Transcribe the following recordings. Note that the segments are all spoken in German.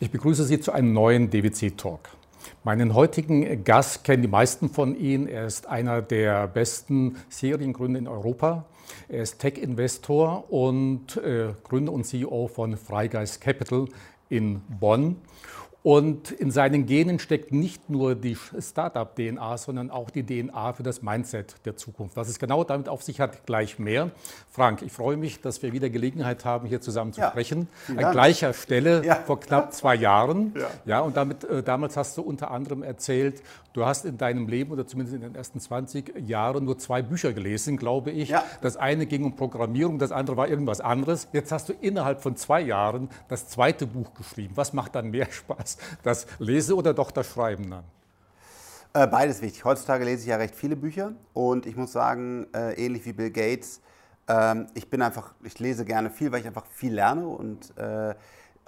Ich begrüße Sie zu einem neuen DWC Talk. Meinen heutigen Gast kennen die meisten von Ihnen. Er ist einer der besten Seriengründer in Europa. Er ist Tech-Investor und äh, Gründer und CEO von Freigeist Capital in Bonn. Und in seinen Genen steckt nicht nur die Startup-DNA, sondern auch die DNA für das Mindset der Zukunft. Was es genau damit auf sich hat, gleich mehr. Frank, ich freue mich, dass wir wieder Gelegenheit haben, hier zusammen zu ja, sprechen. An gleicher Stelle ja. vor knapp zwei Jahren. Ja, ja und damit, äh, damals hast du unter anderem erzählt, du hast in deinem Leben oder zumindest in den ersten 20 Jahren nur zwei Bücher gelesen, glaube ich. Ja. Das eine ging um Programmierung, das andere war irgendwas anderes. Jetzt hast du innerhalb von zwei Jahren das zweite Buch geschrieben. Was macht dann mehr Spaß? das Lese oder doch das Schreiben dann? Äh, beides wichtig. Heutzutage lese ich ja recht viele Bücher und ich muss sagen, äh, ähnlich wie Bill Gates, äh, ich bin einfach, ich lese gerne viel, weil ich einfach viel lerne und äh,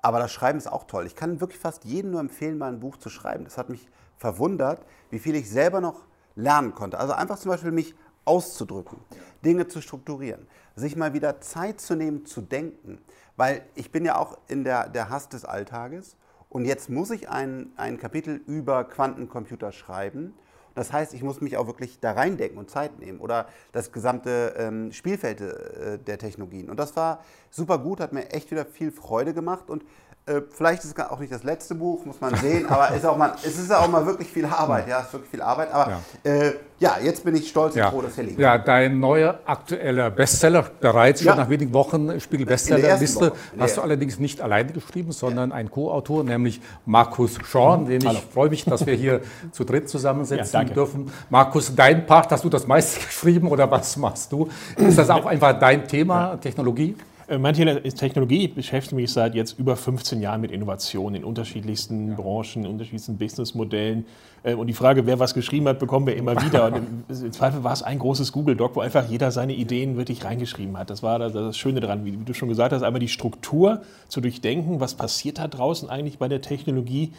aber das Schreiben ist auch toll. Ich kann wirklich fast jedem nur empfehlen, mal ein Buch zu schreiben. Das hat mich verwundert, wie viel ich selber noch lernen konnte. Also einfach zum Beispiel mich auszudrücken, Dinge zu strukturieren, sich mal wieder Zeit zu nehmen, zu denken. Weil ich bin ja auch in der, der Hass des Alltages und jetzt muss ich ein, ein Kapitel über Quantencomputer schreiben. Das heißt, ich muss mich auch wirklich da reindenken und Zeit nehmen oder das gesamte ähm, Spielfeld äh, der Technologien. Und das war super gut, hat mir echt wieder viel Freude gemacht und vielleicht ist es auch nicht das letzte Buch, muss man sehen, aber ist auch mal, es ist auch mal wirklich viel Arbeit. Ja, es ist wirklich viel Arbeit. Aber ja, äh, ja jetzt bin ich stolz und ja. froh, dass hier liegt. Ja, dein neuer aktueller Bestseller, bereits schon nach wenigen Wochen Spiegel Bestsellerliste, hast du allerdings nicht alleine geschrieben, sondern ein Co-Autor, nämlich Markus Schorn, den ich freue mich, dass wir hier zu dritt zusammensetzen dürfen. Markus, dein Part, hast du das meiste geschrieben oder was machst du? Ist das auch einfach dein Thema, Technologie? Äh, mein Thema ist Technologie. Ich beschäftige mich seit jetzt über 15 Jahren mit Innovation in unterschiedlichsten. Branchen, unterschiedlichsten Businessmodellen. Äh, und die Frage, wer was geschrieben hat, bekommen wir immer wieder. Und im Zweifel war es ein großes Google-Doc, wo einfach jeder seine Ideen wirklich reingeschrieben hat. Das war das Schöne daran, wie du schon gesagt hast, einmal die Struktur zu durchdenken, was passiert da draußen eigentlich bei der Technologie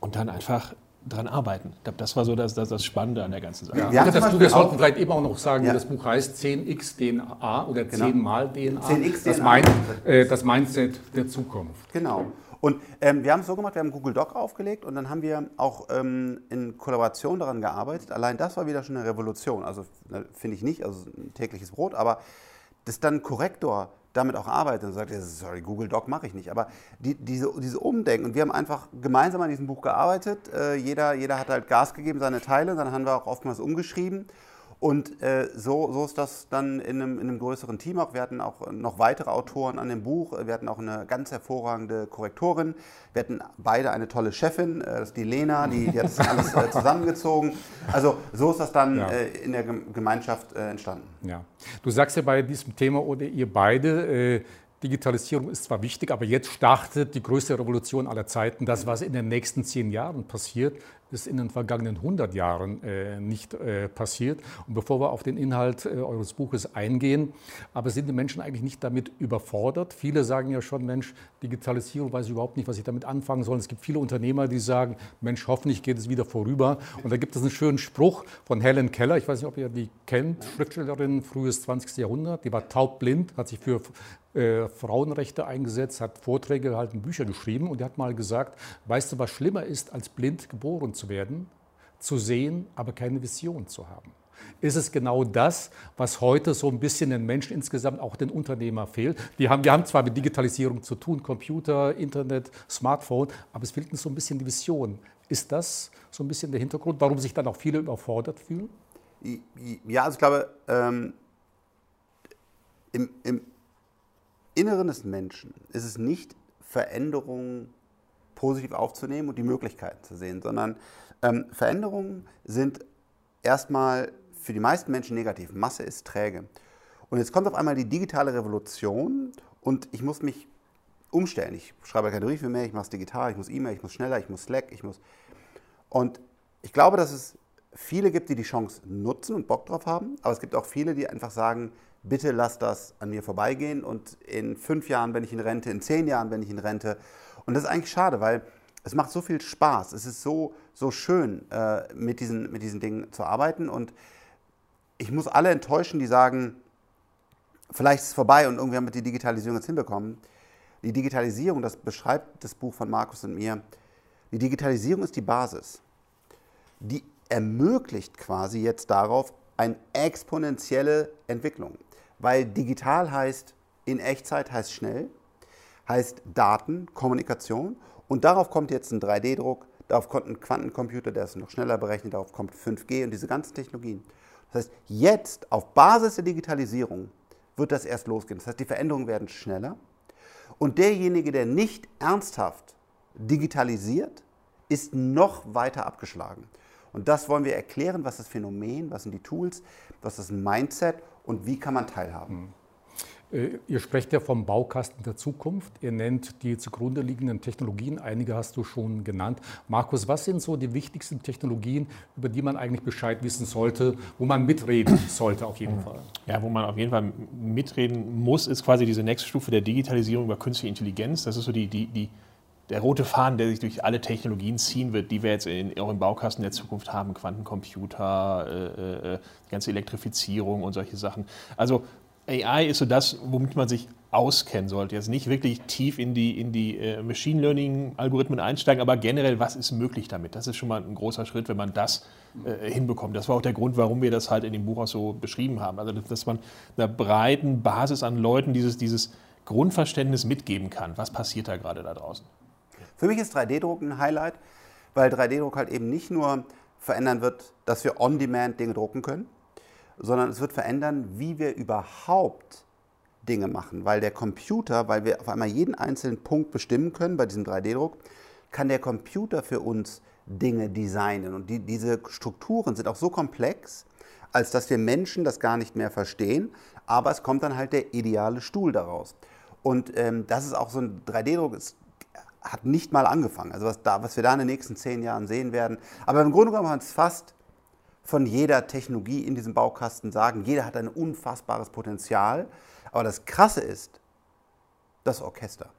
und dann einfach dran arbeiten. Ich glaube, das war so das, das, das Spannende an der ganzen Sache. Ja. Ja, das du, wir sollten vielleicht eben auch noch sagen, ja. wie das Buch heißt, 10x DNA oder 10 genau. mal DNA. 10x das, DNA. Mein, äh, das Mindset der Zukunft. Genau. Und ähm, wir haben es so gemacht, wir haben Google Doc aufgelegt und dann haben wir auch ähm, in Kollaboration daran gearbeitet. Allein das war wieder schon eine Revolution. Also ne, finde ich nicht, also ein tägliches Brot, aber das dann Korrektor damit auch arbeitet und sagt, sorry, Google Doc mache ich nicht. Aber die, diese, diese Umdenken, und wir haben einfach gemeinsam an diesem Buch gearbeitet. Äh, jeder, jeder hat halt Gas gegeben, seine Teile, dann haben wir auch oftmals umgeschrieben. Und äh, so, so ist das dann in einem, in einem, größeren Team auch. Wir hatten auch noch weitere Autoren an dem Buch. Wir hatten auch eine ganz hervorragende Korrektorin. Wir hatten beide eine tolle Chefin, äh, das ist die Lena, die, die hat das alles äh, zusammengezogen. Also so ist das dann ja. Äh, in der Gemeinschaft äh, entstanden. Ja. Du sagst ja bei diesem Thema, oder ihr beide, Digitalisierung ist zwar wichtig, aber jetzt startet die größte Revolution aller Zeiten. Das, was in den nächsten zehn Jahren passiert, ist in den vergangenen 100 Jahren äh, nicht äh, passiert. Und bevor wir auf den Inhalt äh, eures Buches eingehen, aber sind die Menschen eigentlich nicht damit überfordert? Viele sagen ja schon, Mensch, Digitalisierung, weiß ich überhaupt nicht, was ich damit anfangen soll. Es gibt viele Unternehmer, die sagen, Mensch, hoffentlich geht es wieder vorüber. Und da gibt es einen schönen Spruch von Helen Keller, ich weiß nicht, ob ihr die kennt, Schriftstellerin, frühes 20. Jahrhundert, die war taubblind, hat sich für äh, Frauenrechte eingesetzt, hat Vorträge gehalten, Bücher geschrieben und er hat mal gesagt, weißt du, was schlimmer ist, als blind geboren zu werden? Zu sehen, aber keine Vision zu haben. Ist es genau das, was heute so ein bisschen den Menschen insgesamt, auch den Unternehmer fehlt? Die haben, wir haben zwar mit Digitalisierung zu tun, Computer, Internet, Smartphone, aber es fehlt uns so ein bisschen die Vision. Ist das so ein bisschen der Hintergrund, warum sich dann auch viele überfordert fühlen? Ja, also ich glaube, ähm, im, im Inneren des Menschen ist es nicht Veränderungen positiv aufzunehmen und die Möglichkeiten zu sehen, sondern ähm, Veränderungen sind erstmal für die meisten Menschen negativ. Masse ist träge. Und jetzt kommt auf einmal die digitale Revolution und ich muss mich umstellen. Ich schreibe keine Briefe mehr, ich mache es digital, ich muss E-Mail, ich muss schneller, ich muss Slack, ich muss. Und ich glaube, dass es viele gibt, die die Chance nutzen und Bock drauf haben, aber es gibt auch viele, die einfach sagen, bitte lass das an mir vorbeigehen und in fünf Jahren bin ich in Rente, in zehn Jahren bin ich in Rente. Und das ist eigentlich schade, weil es macht so viel Spaß. Es ist so, so schön, äh, mit, diesen, mit diesen Dingen zu arbeiten. Und ich muss alle enttäuschen, die sagen, vielleicht ist es vorbei und irgendwie haben wir die Digitalisierung jetzt hinbekommen. Die Digitalisierung, das beschreibt das Buch von Markus und mir, die Digitalisierung ist die Basis. Die ermöglicht quasi jetzt darauf eine exponentielle Entwicklung. Weil digital heißt, in Echtzeit heißt schnell, heißt Daten, Kommunikation und darauf kommt jetzt ein 3D-Druck, darauf kommt ein Quantencomputer, der ist noch schneller berechnet, darauf kommt 5G und diese ganzen Technologien. Das heißt, jetzt auf Basis der Digitalisierung wird das erst losgehen. Das heißt, die Veränderungen werden schneller und derjenige, der nicht ernsthaft digitalisiert, ist noch weiter abgeschlagen. Und das wollen wir erklären, was ist das Phänomen, was sind die Tools, was ist ein Mindset und wie kann man teilhaben. Mhm. Ihr sprecht ja vom Baukasten der Zukunft. Ihr nennt die zugrunde liegenden Technologien. Einige hast du schon genannt. Markus, was sind so die wichtigsten Technologien, über die man eigentlich Bescheid wissen sollte, wo man mitreden sollte auf jeden Fall? Ja, wo man auf jeden Fall mitreden muss, ist quasi diese nächste Stufe der Digitalisierung über künstliche Intelligenz. Das ist so die, die, die der rote Faden, der sich durch alle Technologien ziehen wird, die wir jetzt in, auch im Baukasten der Zukunft haben, Quantencomputer, äh, äh, die ganze Elektrifizierung und solche Sachen. Also AI ist so das, womit man sich auskennen sollte. Jetzt nicht wirklich tief in die, in die äh, Machine Learning-Algorithmen einsteigen, aber generell, was ist möglich damit? Das ist schon mal ein großer Schritt, wenn man das äh, hinbekommt. Das war auch der Grund, warum wir das halt in dem Buch auch so beschrieben haben. Also, dass man einer breiten Basis an Leuten dieses, dieses Grundverständnis mitgeben kann. Was passiert da gerade da draußen? Für mich ist 3D-Druck ein Highlight, weil 3D-Druck halt eben nicht nur verändern wird, dass wir on-demand Dinge drucken können, sondern es wird verändern, wie wir überhaupt Dinge machen. Weil der Computer, weil wir auf einmal jeden einzelnen Punkt bestimmen können bei diesem 3D-Druck, kann der Computer für uns Dinge designen. Und die, diese Strukturen sind auch so komplex, als dass wir Menschen das gar nicht mehr verstehen. Aber es kommt dann halt der ideale Stuhl daraus. Und ähm, das ist auch so ein 3D-Druck, hat nicht mal angefangen. Also was, da, was wir da in den nächsten zehn Jahren sehen werden. Aber im Grunde genommen hat es fast von jeder Technologie in diesem Baukasten sagen. Jeder hat ein unfassbares Potenzial. Aber das Krasse ist, das Orchester.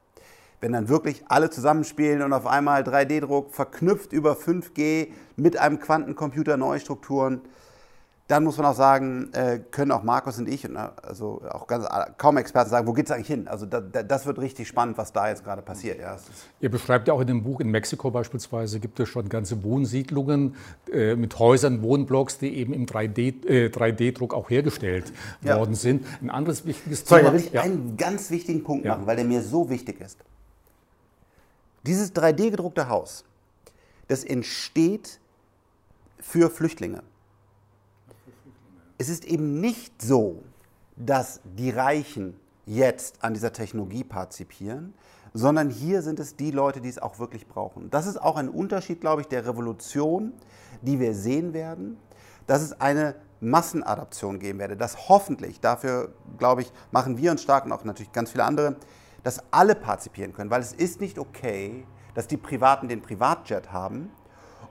Wenn dann wirklich alle zusammenspielen und auf einmal 3D-Druck verknüpft über 5G mit einem Quantencomputer neue Strukturen, dann muss man auch sagen, äh, können auch Markus und ich und äh, also auch ganz, äh, kaum Experten sagen, wo geht es eigentlich hin? Also da, da, das wird richtig spannend, was da jetzt gerade passiert. Ja, Ihr beschreibt ja auch in dem Buch, in Mexiko beispielsweise gibt es schon ganze Wohnsiedlungen äh, mit Häusern, Wohnblocks, die eben im 3D, äh, 3D-Druck auch hergestellt ja. worden sind. Ein anderes wichtiges Thema. Sorry, da will ich ja. einen ganz wichtigen Punkt machen, weil der mir so wichtig ist. Dieses 3D-gedruckte Haus, das entsteht für Flüchtlinge es ist eben nicht so, dass die Reichen jetzt an dieser Technologie partizipieren, sondern hier sind es die Leute, die es auch wirklich brauchen. Das ist auch ein Unterschied, glaube ich, der Revolution, die wir sehen werden, dass es eine Massenadaption geben werde, dass hoffentlich, dafür glaube ich, machen wir uns stark und auch natürlich ganz viele andere, dass alle partizipieren können, weil es ist nicht okay, dass die Privaten den Privatjet haben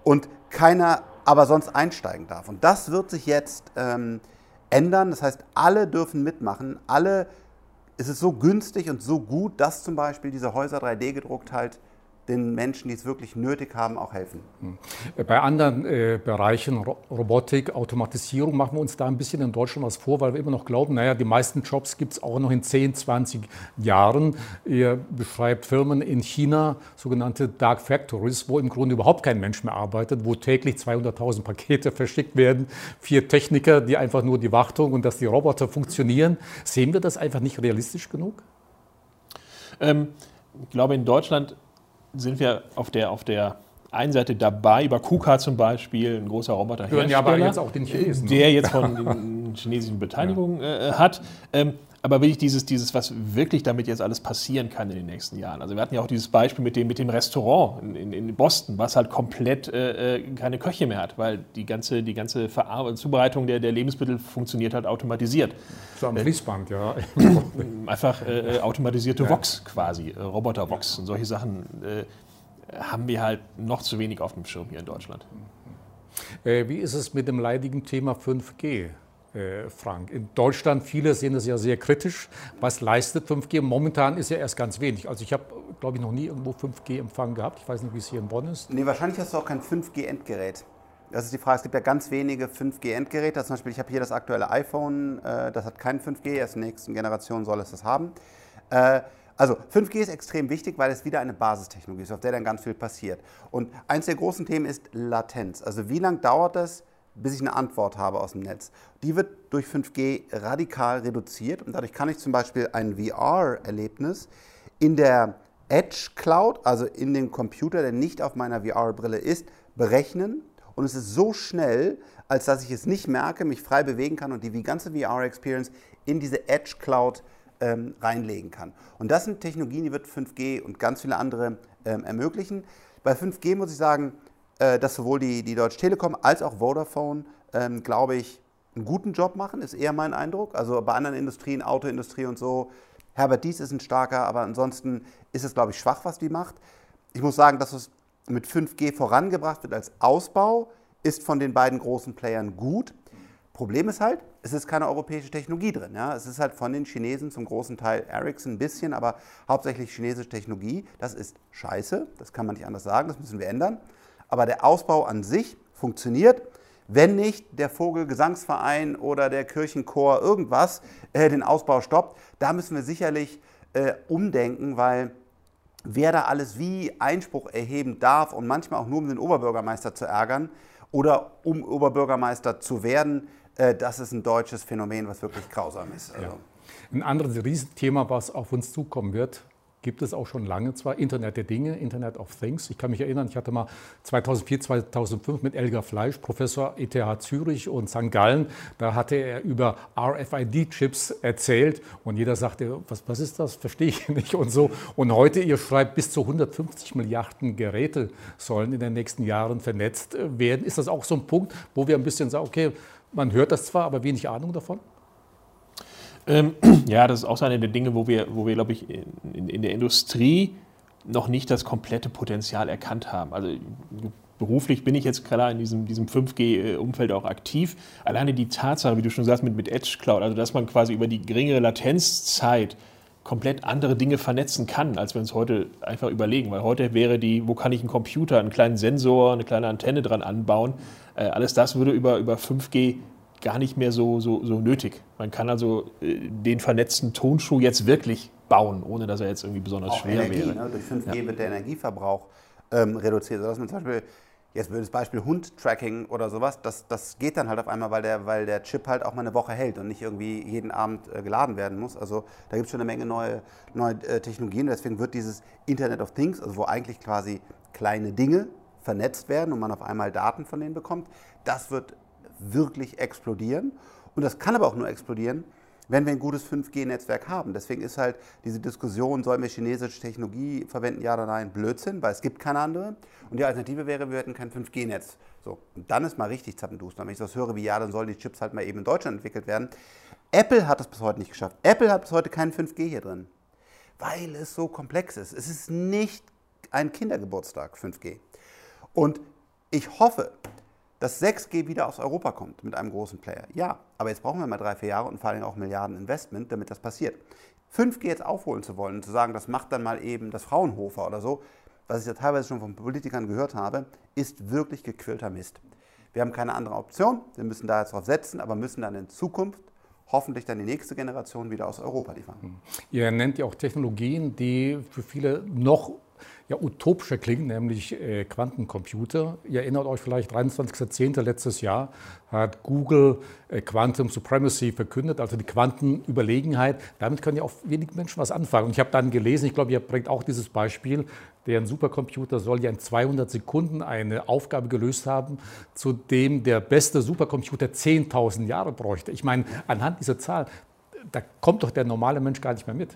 und keiner aber sonst einsteigen darf. Und das wird sich jetzt ähm, ändern. Das heißt, alle dürfen mitmachen. Alle, es ist so günstig und so gut, dass zum Beispiel diese Häuser 3D gedruckt halt den Menschen, die es wirklich nötig haben, auch helfen. Hm. Bei anderen äh, Bereichen, Robotik, Automatisierung, machen wir uns da ein bisschen in Deutschland was vor, weil wir immer noch glauben, naja, die meisten Jobs gibt es auch noch in 10, 20 Jahren. Ihr beschreibt Firmen in China, sogenannte Dark Factories, wo im Grunde überhaupt kein Mensch mehr arbeitet, wo täglich 200.000 Pakete verschickt werden, vier Techniker, die einfach nur die Wartung und dass die Roboter funktionieren. Sehen wir das einfach nicht realistisch genug? Ähm, ich glaube, in Deutschland sind wir auf der, auf der einen Seite dabei, über KUKA zum Beispiel, ein großer Roboter Hören ja aber jetzt auch den Chinesen. Der ne? jetzt von den chinesischen Beteiligungen äh, hat. Ähm, aber wirklich dieses, dieses, was wirklich damit jetzt alles passieren kann in den nächsten Jahren. Also wir hatten ja auch dieses Beispiel mit dem, mit dem Restaurant in, in, in Boston, was halt komplett äh, äh keine Köche mehr hat, weil die ganze, die ganze Zubereitung der, der Lebensmittel funktioniert halt automatisiert. So am Fließband, ja. Einfach äh, äh, automatisierte ja. Vox quasi, äh, Roboter-Vox und solche Sachen äh, haben wir halt noch zu wenig auf dem Schirm hier in Deutschland. Wie ist es mit dem leidigen Thema 5G? Äh, Frank. In Deutschland, viele sehen es ja sehr kritisch. Was leistet 5G? Momentan ist ja erst ganz wenig. Also ich habe, glaube ich, noch nie irgendwo 5G-Empfang gehabt. Ich weiß nicht, wie es hier in Bonn ist. Nee, wahrscheinlich hast du auch kein 5G-Endgerät. Das ist die Frage. Es gibt ja ganz wenige 5G-Endgeräte. Zum Beispiel, ich habe hier das aktuelle iPhone, äh, das hat kein 5G, erst in der nächsten Generation soll es das haben. Also 5G ist extrem wichtig, weil es wieder eine Basistechnologie ist, auf der dann ganz viel passiert. Und eins der großen Themen ist Latenz. Also wie lange dauert es, bis ich eine Antwort habe aus dem Netz? Die wird durch 5G radikal reduziert und dadurch kann ich zum Beispiel ein VR-Erlebnis in der Edge Cloud, also in dem Computer, der nicht auf meiner VR-Brille ist, berechnen. Und es ist so schnell, als dass ich es nicht merke, mich frei bewegen kann und die, ganze VR-Experience in diese Edge Cloud ähm, reinlegen kann. Und das sind Technologien, die wird 5G und ganz viele andere ähm, ermöglichen. Bei 5G muss ich sagen, äh, dass sowohl die, die Deutsche Telekom als auch Vodafone, ähm, glaube ich, einen guten Job machen, ist eher mein Eindruck. Also bei anderen Industrien, Autoindustrie und so, Herbert Dies ist ein starker, aber ansonsten ist es, glaube ich, schwach, was die macht. Ich muss sagen, dass es mit 5G vorangebracht wird als Ausbau, ist von den beiden großen Playern gut. Problem ist halt, es ist keine europäische Technologie drin. Ja? Es ist halt von den Chinesen zum großen Teil Ericsson ein bisschen, aber hauptsächlich chinesische Technologie. Das ist scheiße, das kann man nicht anders sagen, das müssen wir ändern. Aber der Ausbau an sich funktioniert wenn nicht der Vogelgesangsverein oder der Kirchenchor irgendwas äh, den Ausbau stoppt. Da müssen wir sicherlich äh, umdenken, weil wer da alles wie Einspruch erheben darf und manchmal auch nur um den Oberbürgermeister zu ärgern oder um Oberbürgermeister zu werden, äh, das ist ein deutsches Phänomen, was wirklich grausam ist. Also. Ja. Ein anderes Riesenthema, was auf uns zukommen wird, gibt es auch schon lange zwar, Internet der Dinge, Internet of Things. Ich kann mich erinnern, ich hatte mal 2004, 2005 mit Elgar Fleisch, Professor ETH Zürich und St. Gallen, da hatte er über RFID-Chips erzählt und jeder sagte, was, was ist das, verstehe ich nicht und so. Und heute, ihr schreibt, bis zu 150 Milliarden Geräte sollen in den nächsten Jahren vernetzt werden. Ist das auch so ein Punkt, wo wir ein bisschen sagen, okay, man hört das zwar, aber wenig Ahnung davon? Ähm, ja, das ist auch eine der Dinge, wo wir, wo wir glaube ich, in, in, der Industrie noch nicht das komplette Potenzial erkannt haben. Also beruflich bin ich jetzt gerade in diesem, diesem 5G-Umfeld auch aktiv. Alleine die Tatsache, wie du schon sagst, mit, mit Edge Cloud, also dass man quasi über die geringere Latenzzeit komplett andere Dinge vernetzen kann, als wir uns heute einfach überlegen. Weil heute wäre die, wo kann ich einen Computer, einen kleinen Sensor, eine kleine Antenne dran anbauen. Äh, alles das würde über, über 5G gar nicht mehr so, so, so nötig. Man kann also äh, den vernetzten Tonschuh jetzt wirklich bauen, ohne dass er jetzt irgendwie besonders Auch schwer Energie, wäre. Ne? Durch 5G ja. wird der Energieverbrauch ähm, reduziert. Sodass man zum Beispiel, jetzt das Beispiel Hund-Tracking oder sowas, das, das geht dann halt auf einmal, weil der, weil der Chip halt auch mal eine Woche hält und nicht irgendwie jeden Abend äh, geladen werden muss. Also da gibt es schon eine Menge neue, neue äh, Technologien. Deswegen wird dieses Internet of Things, also wo eigentlich quasi kleine Dinge vernetzt werden und man auf einmal Daten von denen bekommt, das wird wirklich explodieren. Und das kann aber auch nur explodieren, wenn wir ein gutes 5G-Netzwerk haben. Deswegen ist halt diese Diskussion, sollen wir chinesische Technologie verwenden, ja oder nein, Blödsinn, weil es gibt keine andere. Und die Alternative wäre, wir hätten kein 5G-Netz. So, und dann ist mal richtig Zappenduster. Wenn ich das höre wie, ja, dann sollen die Chips halt mal eben in Deutschland entwickelt werden. Apple hat das bis heute nicht geschafft. Apple hat bis heute keinen 5G hier drin, weil es so komplex ist. Es ist nicht ein Kindergeburtstag, 5G. Und ich hoffe, dass 6G wieder aus Europa kommt mit einem großen Player. Ja, aber jetzt brauchen wir mal drei, vier Jahre und vor allem auch Milliarden Investment, damit das passiert. 5G jetzt aufholen zu wollen und zu sagen, das macht dann mal eben das Fraunhofer oder so, was ich ja teilweise schon von Politikern gehört habe, ist wirklich gequillter Mist. Wir haben keine andere Option, wir müssen da jetzt drauf setzen, aber müssen dann in Zukunft hoffentlich dann die nächste Generation wieder aus Europa liefern. Ihr nennt ja auch Technologien, die für viele noch ja, utopischer klingen, nämlich äh, Quantencomputer. Ihr erinnert euch vielleicht, 23.10. letztes Jahr hat Google äh, Quantum Supremacy verkündet, also die Quantenüberlegenheit. Damit können ja auch wenig Menschen was anfangen. Und ich habe dann gelesen, ich glaube, ihr bringt auch dieses Beispiel, deren Supercomputer soll ja in 200 Sekunden eine Aufgabe gelöst haben, zu dem der beste Supercomputer 10.000 Jahre bräuchte. Ich meine, anhand dieser Zahl, da kommt doch der normale Mensch gar nicht mehr mit.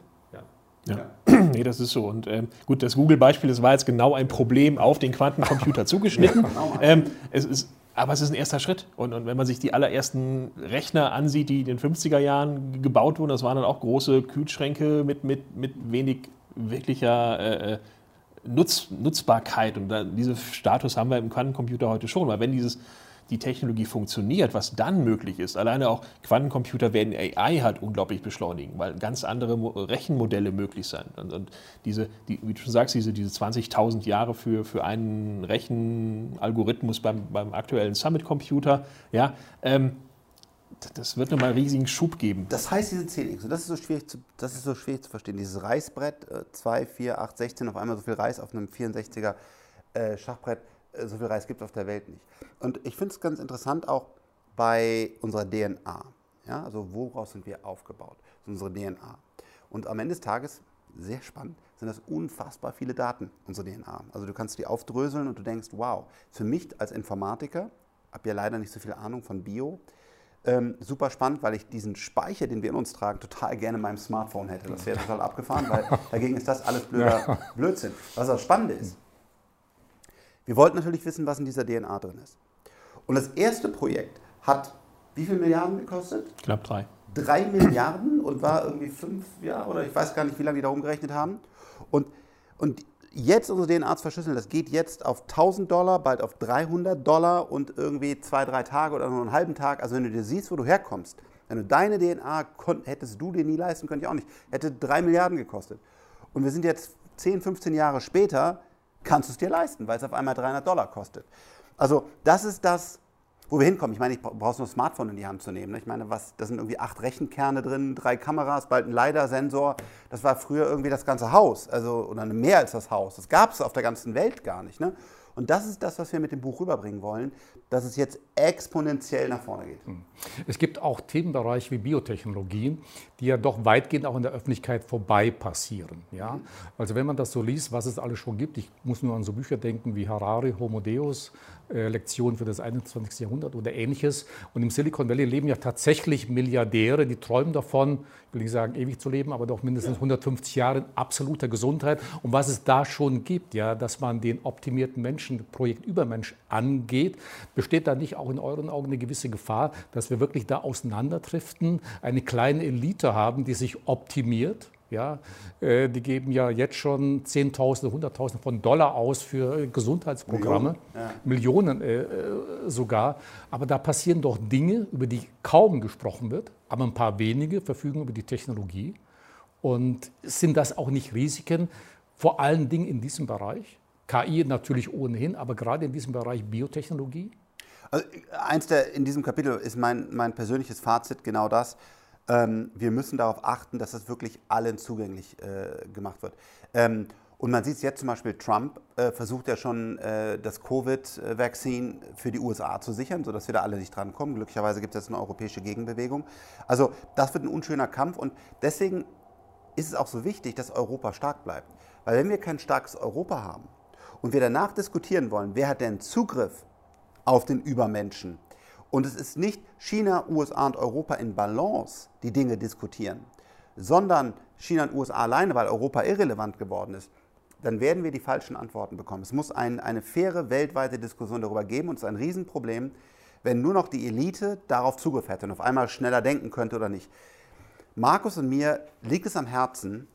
Ja. nee, das ist so. Und ähm, gut, das Google-Beispiel, das war jetzt genau ein Problem auf den Quantencomputer zugeschnitten. ähm, es ist, aber es ist ein erster Schritt. Und, und, wenn man sich die allerersten Rechner ansieht, die in den 50er Jahren gebaut wurden, das waren dann auch große Kühlschränke mit, mit, mit wenig wirklicher äh, äh Nutz, Nutzbarkeit. Und da, diesen Status haben wir im Quantencomputer heute schon. Weil wenn dieses die Technologie funktioniert, was dann möglich ist. Alleine auch Quantencomputer werden AI halt unglaublich beschleunigen, weil ganz andere Rechenmodelle möglich sind. Und, und diese, die, wie du schon sagst, diese, diese 20.000 Jahre für, für einen Rechenalgorithmus beim, beim aktuellen Summit-Computer, ja, ähm, das wird nochmal einen riesigen Schub geben. Das heißt, diese 10x, und das ist so schwierig zu, das ist so schwierig zu verstehen. Dieses Reißbrett, 2, 4, 8, 16, auf einmal so viel Reis auf einem 64er äh, Schachbrett, so viel Reis gibt es auf der Welt nicht. Und ich finde es ganz interessant auch bei unserer DNA. Ja, also woraus sind wir aufgebaut? Das ist unsere DNA. Und am Ende des Tages, sehr spannend, sind das unfassbar viele Daten, unsere DNA. Also du kannst die aufdröseln und du denkst, wow, für mich als Informatiker, habe ja leider nicht so viel Ahnung von Bio, ähm, super spannend, weil ich diesen Speicher, den wir in uns tragen, total gerne in meinem Smartphone hätte. Das wäre total abgefahren, weil dagegen ist das alles blöder Blödsinn. Was das Spannende ist, wir wollten natürlich wissen, was in dieser DNA drin ist. Und das erste Projekt hat wie viele Milliarden gekostet? Knapp drei. Drei Milliarden und war irgendwie fünf Jahre oder ich weiß gar nicht, wie lange die da umgerechnet haben. Und, und jetzt unsere DNA zu verschlüsseln, das geht jetzt auf 1000 Dollar, bald auf 300 Dollar und irgendwie zwei, drei Tage oder nur einen halben Tag. Also wenn du dir siehst, wo du herkommst, wenn du deine DNA hättest du dir nie leisten können, ich auch nicht, hätte drei Milliarden gekostet. Und wir sind jetzt 10, 15 Jahre später, kannst du es dir leisten, weil es auf einmal 300 Dollar kostet. Also das ist das, wo wir hinkommen. Ich meine, ich brauchst nur ein Smartphone in die Hand zu nehmen. Ne? Ich meine, was, da sind irgendwie acht Rechenkerne drin, drei Kameras, bald ein LiDAR-Sensor. Das war früher irgendwie das ganze Haus, also oder mehr als das Haus. Das gab es auf der ganzen Welt gar nicht. Ne? Und das ist das, was wir mit dem Buch rüberbringen wollen, dass es jetzt exponentiell nach vorne geht. Hm. Es gibt auch Themenbereiche wie Biotechnologien, die ja doch weitgehend auch in der Öffentlichkeit vorbei passieren. Ja? Also wenn man das so liest, was es alles schon gibt, ich muss nur an so Bücher denken wie Harari, Homo Deus, äh, Lektionen für das 21. Jahrhundert oder ähnliches. Und im Silicon Valley leben ja tatsächlich Milliardäre, die träumen davon, ich will nicht sagen ewig zu leben, aber doch mindestens 150 Jahre in absoluter Gesundheit. Und was es da schon gibt, ja, dass man den optimierten Menschen, Projekt Übermensch angeht, besteht da nicht auch in euren Augen eine gewisse Gefahr, dass wir wirklich da auseinanderdriften, eine kleine Elite haben, die sich optimiert? Ja, äh, die geben ja jetzt schon Zehntausende, Hunderttausende von Dollar aus für Gesundheitsprogramme, Millionen, ja. Millionen äh, äh, sogar. Aber da passieren doch Dinge, über die kaum gesprochen wird, aber ein paar wenige verfügen über die Technologie. Und sind das auch nicht Risiken, vor allen Dingen in diesem Bereich? KI natürlich ohnehin, aber gerade in diesem Bereich Biotechnologie? Also eins der in diesem Kapitel ist mein, mein persönliches Fazit genau das. Ähm, wir müssen darauf achten, dass das wirklich allen zugänglich äh, gemacht wird. Ähm, und man sieht es jetzt zum Beispiel, Trump äh, versucht ja schon, äh, das Covid-Vaccin für die USA zu sichern, sodass wir da alle nicht dran kommen. Glücklicherweise gibt es jetzt eine europäische Gegenbewegung. Also das wird ein unschöner Kampf und deswegen ist es auch so wichtig, dass Europa stark bleibt. Weil wenn wir kein starkes Europa haben und wir danach diskutieren wollen, wer hat denn Zugriff auf den Übermenschen, und es ist nicht China, USA und Europa in Balance, die Dinge diskutieren, sondern China und USA alleine, weil Europa irrelevant geworden ist, dann werden wir die falschen Antworten bekommen. Es muss ein, eine faire weltweite Diskussion darüber geben und es ist ein Riesenproblem, wenn nur noch die Elite darauf Zugriff hätte und auf einmal schneller denken könnte oder nicht. Markus und mir liegt es am Herzen,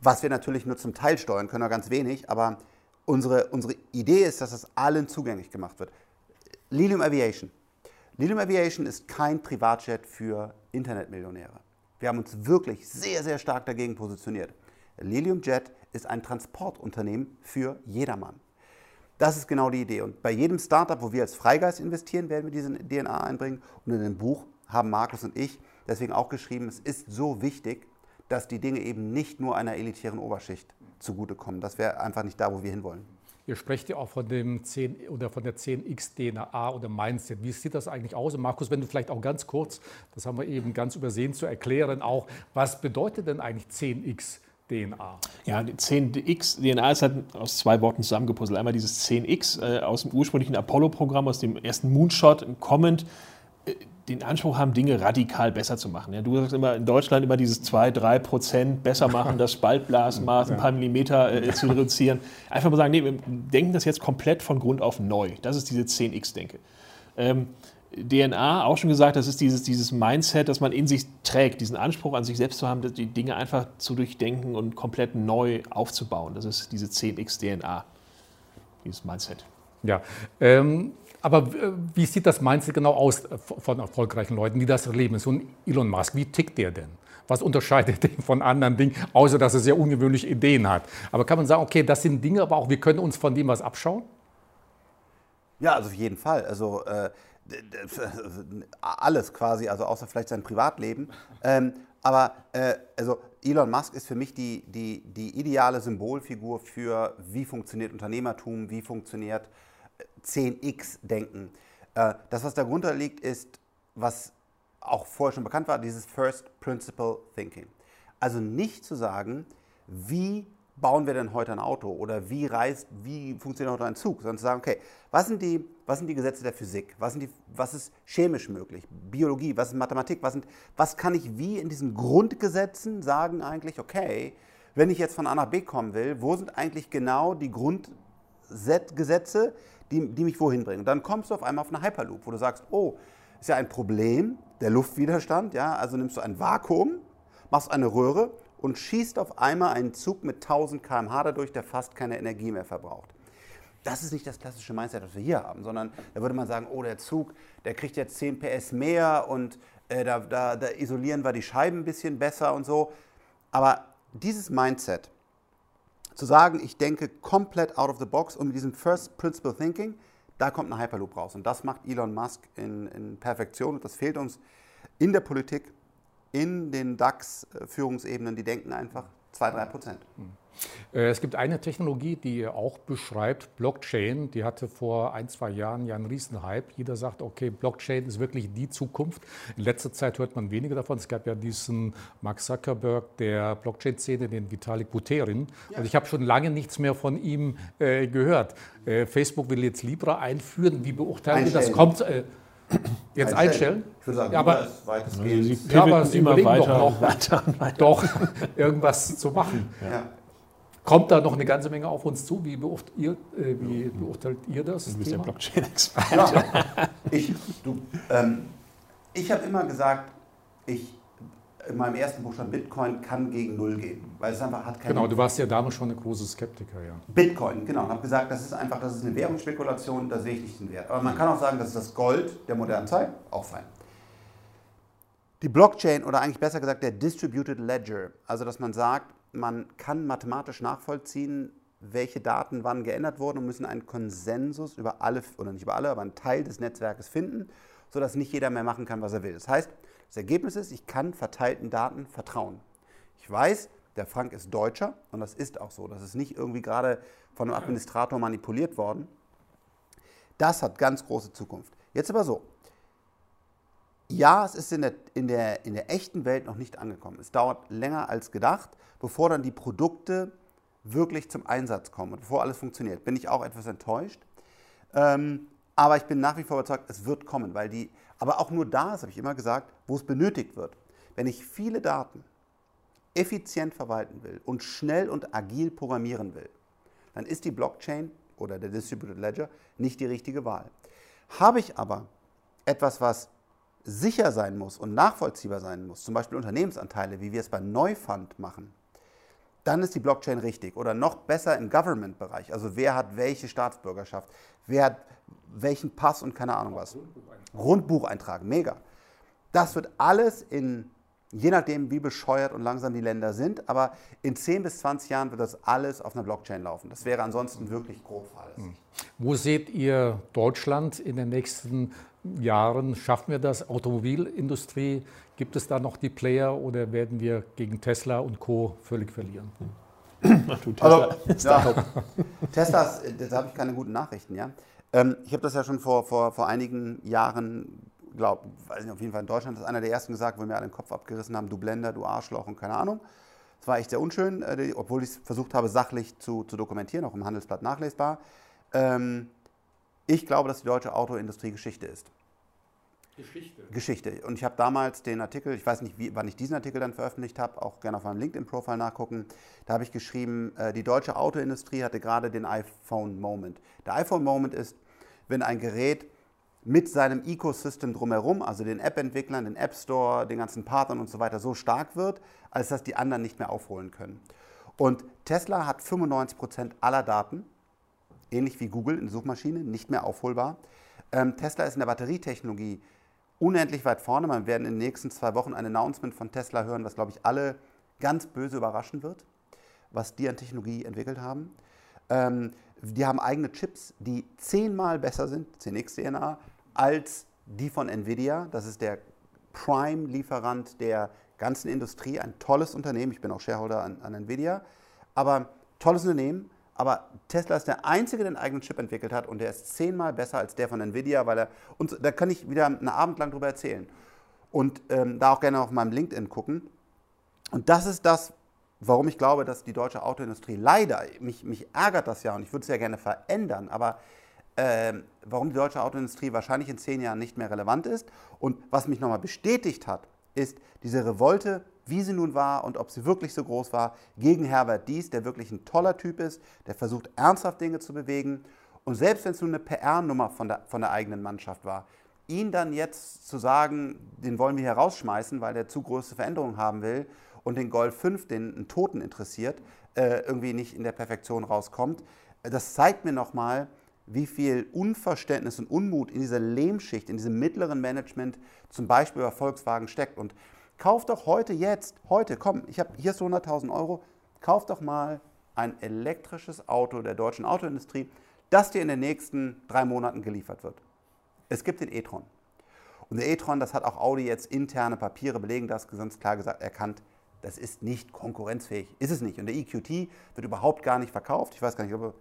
was wir natürlich nur zum Teil steuern können, oder ganz wenig, aber unsere, unsere Idee ist, dass es allen zugänglich gemacht wird. Lilium Aviation, Lilium Aviation ist kein Privatjet für Internetmillionäre. Wir haben uns wirklich sehr, sehr stark dagegen positioniert. Lilium Jet ist ein Transportunternehmen für jedermann. Das ist genau die Idee. Und bei jedem Startup, wo wir als Freigeist investieren, werden wir diese DNA einbringen. Und in dem Buch haben Markus und ich deswegen auch geschrieben, es ist so wichtig, dass die Dinge eben nicht nur einer elitären Oberschicht zugutekommen. Das wäre einfach nicht da, wo wir hinwollen. Ihr sprecht ja auch von, dem 10 oder von der 10x DNA oder Mindset. Wie sieht das eigentlich aus? Und Markus, wenn du vielleicht auch ganz kurz, das haben wir eben ganz übersehen zu erklären, auch, was bedeutet denn eigentlich 10x DNA. Ja, die 10x DNA ist halt aus zwei Worten zusammengepuzzelt. Einmal dieses 10x äh, aus dem ursprünglichen Apollo-Programm, aus dem ersten Moonshot, kommend den Anspruch haben, Dinge radikal besser zu machen. Ja, du sagst immer in Deutschland immer dieses 2, 3 Prozent besser machen, das Spaltblasmaß ein paar Millimeter äh, zu reduzieren. Einfach mal sagen, nee, wir denken das jetzt komplett von Grund auf neu. Das ist diese 10x-Denke. Ähm, DNA, auch schon gesagt, das ist dieses, dieses Mindset, das man in sich trägt, diesen Anspruch an sich selbst zu haben, die Dinge einfach zu durchdenken und komplett neu aufzubauen. Das ist diese 10x-DNA, dieses Mindset. Ja, ähm, aber äh, wie sieht das Mindset genau aus äh, von erfolgreichen Leuten, die das erleben? So ein Elon Musk, wie tickt der denn? Was unterscheidet den von anderen Dingen, außer dass er sehr ungewöhnliche Ideen hat? Aber kann man sagen, okay, das sind Dinge, aber auch wir können uns von dem was abschauen? Ja, also auf jeden Fall. Also äh, alles quasi, also außer vielleicht sein Privatleben. Ähm, aber äh, also Elon Musk ist für mich die, die, die ideale Symbolfigur für, wie funktioniert Unternehmertum, wie funktioniert 10x-Denken. Äh, das, was darunter liegt, ist, was auch vorher schon bekannt war, dieses First Principle Thinking. Also nicht zu sagen, wie bauen wir denn heute ein Auto oder wie reist, wie funktioniert heute ein Zug, sondern zu sagen, okay, was sind die, was sind die Gesetze der Physik, was, sind die, was ist chemisch möglich, Biologie, was ist Mathematik, was, sind, was kann ich wie in diesen Grundgesetzen sagen eigentlich, okay, wenn ich jetzt von A nach B kommen will, wo sind eigentlich genau die Grundgesetze, die, die mich wohin bringen? Und dann kommst du auf einmal auf eine Hyperloop, wo du sagst, oh, ist ja ein Problem, der Luftwiderstand, ja, also nimmst du ein Vakuum, machst eine Röhre und schießt auf einmal einen Zug mit 1000 km/h dadurch, der fast keine Energie mehr verbraucht. Das ist nicht das klassische Mindset, das wir hier haben, sondern da würde man sagen, oh, der Zug, der kriegt jetzt 10 PS mehr und äh, da, da, da isolieren wir die Scheiben ein bisschen besser und so. Aber dieses Mindset, zu sagen, ich denke komplett out of the box und mit diesem First Principle Thinking, da kommt ein Hyperloop raus. Und das macht Elon Musk in, in Perfektion und das fehlt uns in der Politik in den DAX-Führungsebenen, die denken einfach 2, 3 Prozent. Äh, es gibt eine Technologie, die ihr auch beschreibt, Blockchain. Die hatte vor ein, zwei Jahren ja einen Riesenhype. Jeder sagt, okay, Blockchain ist wirklich die Zukunft. In letzter Zeit hört man weniger davon. Es gab ja diesen Mark Zuckerberg der Blockchain-Szene, den Vitalik Buterin. Ja. Und ich habe schon lange nichts mehr von ihm äh, gehört. Äh, Facebook will jetzt Libra einführen. Wie beurteilen Sie das? Kommt, äh, Jetzt einstellen? Ich würde sagen, ja, aber, weitestgehend. Ja, aber Sie immer weiter, doch, noch, weiter, weiter. doch irgendwas zu machen. Ja. Kommt da noch eine ganze Menge auf uns zu? Wie, beurteilt ihr, äh, wie beurteilt ihr das? Du bist Thema? der Blockchain-Experte. Ja. Ich, ähm, ich habe immer gesagt, ich in meinem ersten Buchstaben Bitcoin kann gegen Null gehen, weil es einfach hat keine. Genau, du warst ja damals schon ein großer Skeptiker, ja. Bitcoin, genau. Und habe gesagt, das ist einfach, das ist eine Währungsspekulation, da sehe ich nicht den Wert. Aber man kann auch sagen, das ist das Gold der modernen Zeit, auch fein. Die Blockchain oder eigentlich besser gesagt der Distributed Ledger, also dass man sagt, man kann mathematisch nachvollziehen, welche Daten wann geändert wurden und müssen einen Konsensus über alle, oder nicht über alle, aber einen Teil des Netzwerkes finden, sodass nicht jeder mehr machen kann, was er will. Das heißt, das Ergebnis ist, ich kann verteilten Daten vertrauen. Ich weiß, der Frank ist Deutscher und das ist auch so. Das ist nicht irgendwie gerade von einem Administrator manipuliert worden. Das hat ganz große Zukunft. Jetzt aber so. Ja, es ist in der, in, der, in der echten Welt noch nicht angekommen. Es dauert länger als gedacht, bevor dann die Produkte wirklich zum Einsatz kommen und bevor alles funktioniert. Bin ich auch etwas enttäuscht. Ähm, aber ich bin nach wie vor überzeugt, es wird kommen, weil die, aber auch nur da, das habe ich immer gesagt, wo es benötigt wird. Wenn ich viele Daten effizient verwalten will und schnell und agil programmieren will, dann ist die Blockchain oder der Distributed Ledger nicht die richtige Wahl. Habe ich aber etwas, was sicher sein muss und nachvollziehbar sein muss, zum Beispiel Unternehmensanteile, wie wir es beim Neufund machen, dann ist die Blockchain richtig. Oder noch besser im Government-Bereich. Also wer hat welche Staatsbürgerschaft, wer hat welchen Pass und keine Ahnung was. Grundbucheintrag, mega. Das wird alles in, je nachdem wie bescheuert und langsam die Länder sind, aber in 10 bis 20 Jahren wird das alles auf einer Blockchain laufen. Das wäre ansonsten wirklich grob fahrlässig. Wo seht ihr Deutschland in den nächsten Jahren? Schaffen wir das? Automobilindustrie, gibt es da noch die Player oder werden wir gegen Tesla und Co. völlig verlieren? Du, Tesla. Also, ja, Teslas, da habe ich keine guten Nachrichten, ja. Ähm, ich habe das ja schon vor, vor, vor einigen Jahren, glaube weiß nicht, auf jeden Fall in Deutschland, das ist einer der ersten gesagt, wo wir mir alle den Kopf abgerissen haben, du Blender, du Arschloch und keine Ahnung. Das war echt sehr unschön, äh, obwohl ich es versucht habe, sachlich zu, zu dokumentieren, auch im Handelsblatt nachlesbar. Ähm, ich glaube, dass die deutsche Autoindustrie Geschichte ist. Geschichte. Geschichte. Und ich habe damals den Artikel, ich weiß nicht, wie, wann ich diesen Artikel dann veröffentlicht habe, auch gerne auf meinem LinkedIn-Profil nachgucken. Da habe ich geschrieben, äh, die deutsche Autoindustrie hatte gerade den iPhone-Moment. Der iPhone-Moment ist, wenn ein Gerät mit seinem Ecosystem drumherum, also den App-Entwicklern, den App Store, den ganzen Partnern und so weiter, so stark wird, als dass die anderen nicht mehr aufholen können. Und Tesla hat 95 Prozent aller Daten, ähnlich wie Google in Suchmaschine, nicht mehr aufholbar. Ähm, Tesla ist in der Batterietechnologie unendlich weit vorne. Wir werden in den nächsten zwei Wochen ein Announcement von Tesla hören, was, glaube ich, alle ganz böse überraschen wird, was die an Technologie entwickelt haben. Ähm, die haben eigene Chips, die zehnmal besser sind, CNX, DNA, als die von Nvidia. Das ist der Prime-Lieferant der ganzen Industrie. Ein tolles Unternehmen. Ich bin auch Shareholder an, an Nvidia. Aber tolles Unternehmen. Aber Tesla ist der einzige, der einen eigenen Chip entwickelt hat und der ist zehnmal besser als der von Nvidia, weil er und da kann ich wieder einen Abend lang drüber erzählen und ähm, da auch gerne auf meinem LinkedIn gucken. Und das ist das, warum ich glaube, dass die deutsche Autoindustrie leider mich, mich ärgert das ja und ich würde es ja gerne verändern, aber äh, warum die deutsche Autoindustrie wahrscheinlich in zehn Jahren nicht mehr relevant ist und was mich nochmal bestätigt hat, ist diese Revolte wie sie nun war und ob sie wirklich so groß war, gegen Herbert Dies, der wirklich ein toller Typ ist, der versucht ernsthaft Dinge zu bewegen. Und selbst wenn es nur eine PR-Nummer von der, von der eigenen Mannschaft war, ihn dann jetzt zu sagen, den wollen wir hier rausschmeißen, weil der zu große Veränderungen haben will und den Golf 5, den einen Toten interessiert, äh, irgendwie nicht in der Perfektion rauskommt, das zeigt mir nochmal, wie viel Unverständnis und Unmut in dieser Lehmschicht, in diesem mittleren Management zum Beispiel bei Volkswagen steckt. Und Kauf doch heute, jetzt, heute, komm, ich habe hier so 100.000 Euro, kauf doch mal ein elektrisches Auto der deutschen Autoindustrie, das dir in den nächsten drei Monaten geliefert wird. Es gibt den e-tron. Und der e-tron, das hat auch Audi jetzt interne Papiere belegen, das ganz klar gesagt erkannt, das ist nicht konkurrenzfähig. Ist es nicht. Und der EQT wird überhaupt gar nicht verkauft. Ich weiß gar nicht, ob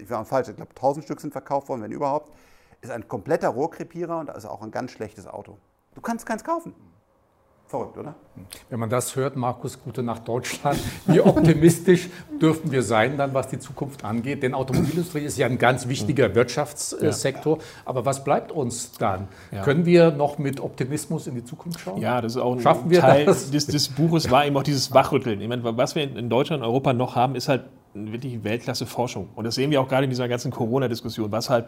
ich war falsch, ich glaube 1000 Stück sind verkauft worden, wenn überhaupt. Ist ein kompletter Rohrkrepierer und ist auch ein ganz schlechtes Auto. Du kannst keins kaufen. Verrückt, oder? Wenn man das hört, Markus, gute nach Deutschland. Wie optimistisch dürfen wir sein, dann was die Zukunft angeht? Denn Automobilindustrie ist ja ein ganz wichtiger Wirtschaftssektor. Ja. Aber was bleibt uns dann? Ja. Können wir noch mit Optimismus in die Zukunft schauen? Ja, das ist auch ein Schaffen wir Teil das? Des, des Buches, war eben auch dieses Wachrütteln. Ich meine, was wir in Deutschland und Europa noch haben, ist halt wirklich Weltklasse-Forschung. Und das sehen wir auch gerade in dieser ganzen Corona-Diskussion, was halt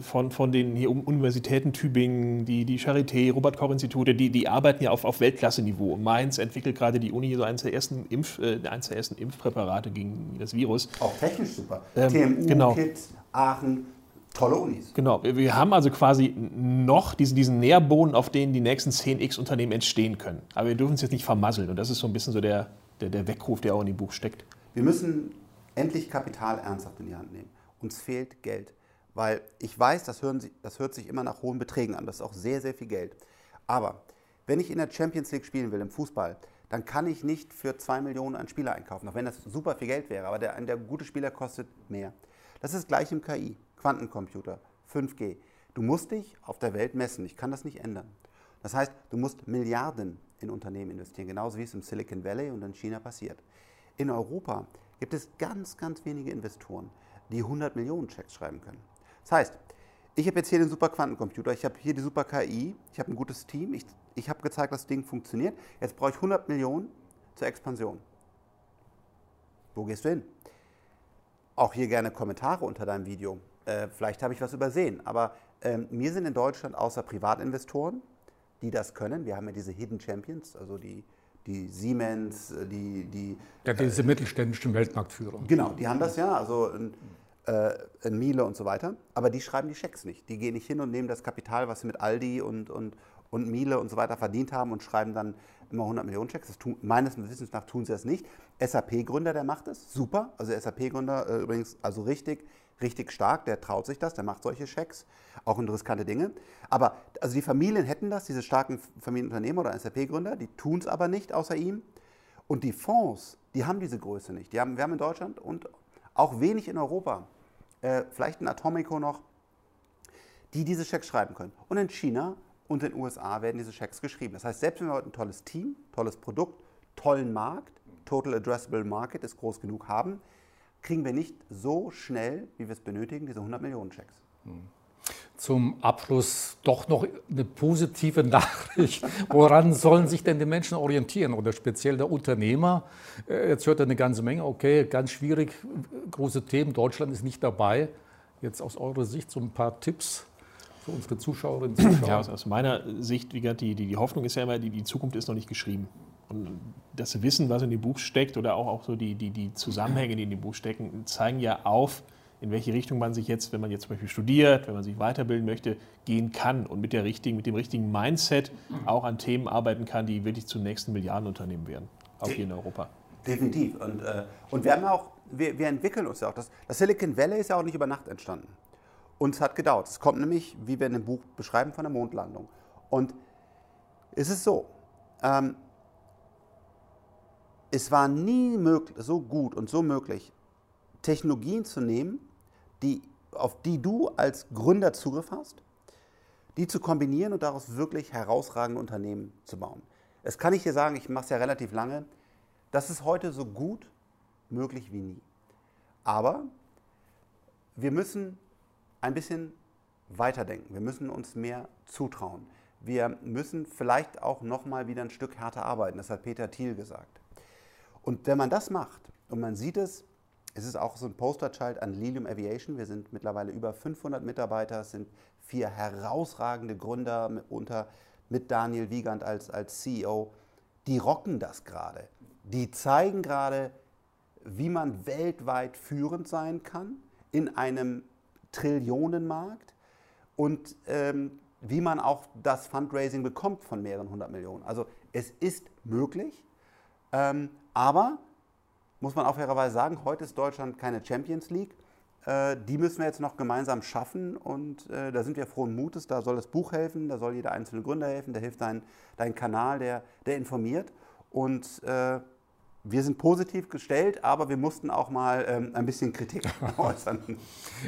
von, von den hier Universitäten Tübingen, die, die Charité, Robert-Koch-Institute, die, die arbeiten ja auf, auf Weltklasse-Niveau. Und Mainz entwickelt gerade die Uni so eines der ersten, Impf, äh, eines der ersten Impfpräparate gegen das Virus. Auch technisch super. Ähm, TMU, genau. KIT, Aachen, tolle Unis. Genau, wir haben also quasi noch diesen, diesen Nährboden, auf denen die nächsten 10x Unternehmen entstehen können. Aber wir dürfen es jetzt nicht vermasseln. Und das ist so ein bisschen so der, der, der Weckruf, der auch in dem Buch steckt. Wir müssen endlich Kapital ernsthaft in die Hand nehmen. Uns fehlt Geld. Weil ich weiß, das, Sie, das hört sich immer nach hohen Beträgen an. Das ist auch sehr, sehr viel Geld. Aber wenn ich in der Champions League spielen will, im Fußball, dann kann ich nicht für zwei Millionen einen Spieler einkaufen, auch wenn das super viel Geld wäre. Aber der, der gute Spieler kostet mehr. Das ist gleich im KI, Quantencomputer, 5G. Du musst dich auf der Welt messen. Ich kann das nicht ändern. Das heißt, du musst Milliarden in Unternehmen investieren, genauso wie es im Silicon Valley und in China passiert. In Europa gibt es ganz, ganz wenige Investoren, die 100 Millionen Checks schreiben können. Das heißt, ich habe jetzt hier den super Quantencomputer, ich habe hier die super KI, ich habe ein gutes Team, ich, ich habe gezeigt, das Ding funktioniert. Jetzt brauche ich 100 Millionen zur Expansion. Wo gehst du hin? Auch hier gerne Kommentare unter deinem Video. Äh, vielleicht habe ich was übersehen, aber äh, mir sind in Deutschland außer Privatinvestoren, die das können, wir haben ja diese Hidden Champions, also die die Siemens, äh, die... die ja, diese äh, mittelständischen Weltmarktführer. Genau, die haben das ja, also in, äh, in Miele und so weiter. Aber die schreiben die Schecks nicht. Die gehen nicht hin und nehmen das Kapital, was sie mit Aldi und, und, und Miele und so weiter verdient haben und schreiben dann immer 100 Millionen Checks. Das tun, meines Wissens nach tun sie das nicht. SAP-Gründer, der macht das, super. Also SAP-Gründer äh, übrigens, also richtig richtig stark, der traut sich das, der macht solche Schecks, auch in riskante Dinge. Aber also die Familien hätten das, diese starken Familienunternehmer oder SAP-Gründer, die tun es aber nicht außer ihm. Und die Fonds, die haben diese Größe nicht. Die haben, wir haben in Deutschland und auch wenig in Europa, äh, vielleicht ein Atomico noch, die diese Schecks schreiben können. Und in China und in den USA werden diese Schecks geschrieben. Das heißt, selbst wenn wir heute ein tolles Team, tolles Produkt, tollen Markt, Total Addressable Market ist groß genug haben, kriegen wir nicht so schnell, wie wir es benötigen, diese 100 Millionen Checks. Zum Abschluss doch noch eine positive Nachricht. Woran sollen sich denn die Menschen orientieren oder speziell der Unternehmer? Äh, jetzt hört er eine ganze Menge, okay, ganz schwierig, große Themen, Deutschland ist nicht dabei. Jetzt aus eurer Sicht so ein paar Tipps für unsere Zuschauerinnen und Zuschauer. Ja, aus meiner Sicht, wie gesagt, die, die, die Hoffnung ist ja immer, die, die Zukunft ist noch nicht geschrieben. Und das Wissen, was in dem Buch steckt oder auch, auch so die, die, die Zusammenhänge, die in dem Buch stecken, zeigen ja auf, in welche Richtung man sich jetzt, wenn man jetzt zum Beispiel studiert, wenn man sich weiterbilden möchte, gehen kann und mit, der richtigen, mit dem richtigen Mindset auch an Themen arbeiten kann, die wirklich zum nächsten Milliardenunternehmen werden, auch hier in Europa. Definitiv. Und, äh, und wir haben auch, wir, wir entwickeln uns ja auch. Das, das Silicon Valley ist ja auch nicht über Nacht entstanden. Und es hat gedauert. Es kommt nämlich, wie wir in dem Buch beschreiben, von der Mondlandung. Und es ist so, ähm, es war nie möglich, so gut und so möglich, Technologien zu nehmen, die, auf die du als Gründer Zugriff hast, die zu kombinieren und daraus wirklich herausragende Unternehmen zu bauen. Das kann ich dir sagen, ich mache es ja relativ lange, das ist heute so gut möglich wie nie. Aber wir müssen ein bisschen weiterdenken. Wir müssen uns mehr zutrauen. Wir müssen vielleicht auch noch mal wieder ein Stück härter arbeiten. Das hat Peter Thiel gesagt. Und wenn man das macht und man sieht es, es ist auch so ein Posterchild an Lilium Aviation. Wir sind mittlerweile über 500 Mitarbeiter, es sind vier herausragende Gründer mit, unter, mit Daniel Wiegand als, als CEO. Die rocken das gerade. Die zeigen gerade, wie man weltweit führend sein kann in einem Trillionenmarkt und ähm, wie man auch das Fundraising bekommt von mehreren hundert Millionen. Also es ist möglich, ähm, aber muss man auch fairerweise sagen, heute ist Deutschland keine Champions League. Äh, die müssen wir jetzt noch gemeinsam schaffen und äh, da sind wir frohen Mutes. Da soll das Buch helfen, da soll jeder einzelne Gründer helfen, da hilft dein, dein Kanal, der, der informiert. Und äh, wir sind positiv gestellt, aber wir mussten auch mal ähm, ein bisschen Kritik äußern.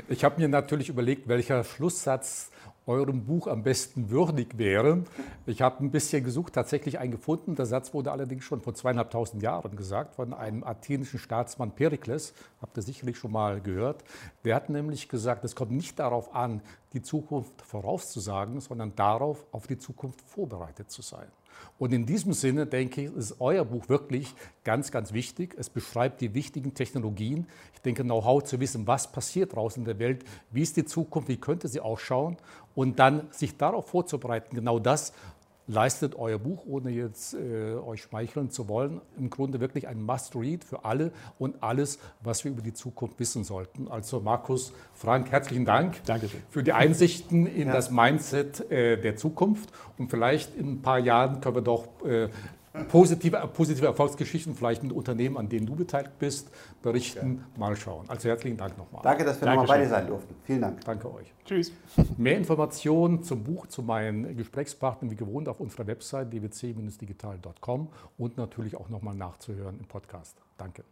Ich habe mir natürlich überlegt, welcher Schlusssatz eurem Buch am besten würdig wäre. Ich habe ein bisschen gesucht, tatsächlich einen gefunden. Der Satz wurde allerdings schon vor zweieinhalbtausend Jahren gesagt von einem athenischen Staatsmann Perikles. Habt ihr sicherlich schon mal gehört. Der hat nämlich gesagt, es kommt nicht darauf an, die Zukunft vorauszusagen, sondern darauf, auf die Zukunft vorbereitet zu sein. Und in diesem Sinne, denke ich, ist euer Buch wirklich ganz, ganz wichtig. Es beschreibt die wichtigen Technologien. Ich denke, Know-how zu wissen, was passiert draußen in der Welt, wie ist die Zukunft, wie könnte sie ausschauen und dann sich darauf vorzubereiten, genau das leistet euer Buch, ohne jetzt äh, euch schmeicheln zu wollen, im Grunde wirklich ein Must-Read für alle und alles, was wir über die Zukunft wissen sollten. Also Markus, Frank, herzlichen Dank Dankeschön. für die Einsichten in ja. das Mindset äh, der Zukunft. Und vielleicht in ein paar Jahren können wir doch äh, positive, positive Erfolgsgeschichten, vielleicht mit Unternehmen, an denen du beteiligt bist, berichten. Ja. Mal schauen. Also herzlichen Dank nochmal. Danke, dass wir nochmal bei dir sein durften. Vielen Dank. Danke euch. Tschüss. Mehr Informationen zum Buch, zu meinen Gesprächspartnern wie gewohnt auf unserer Website dwc-digital.com und natürlich auch nochmal nachzuhören im Podcast. Danke.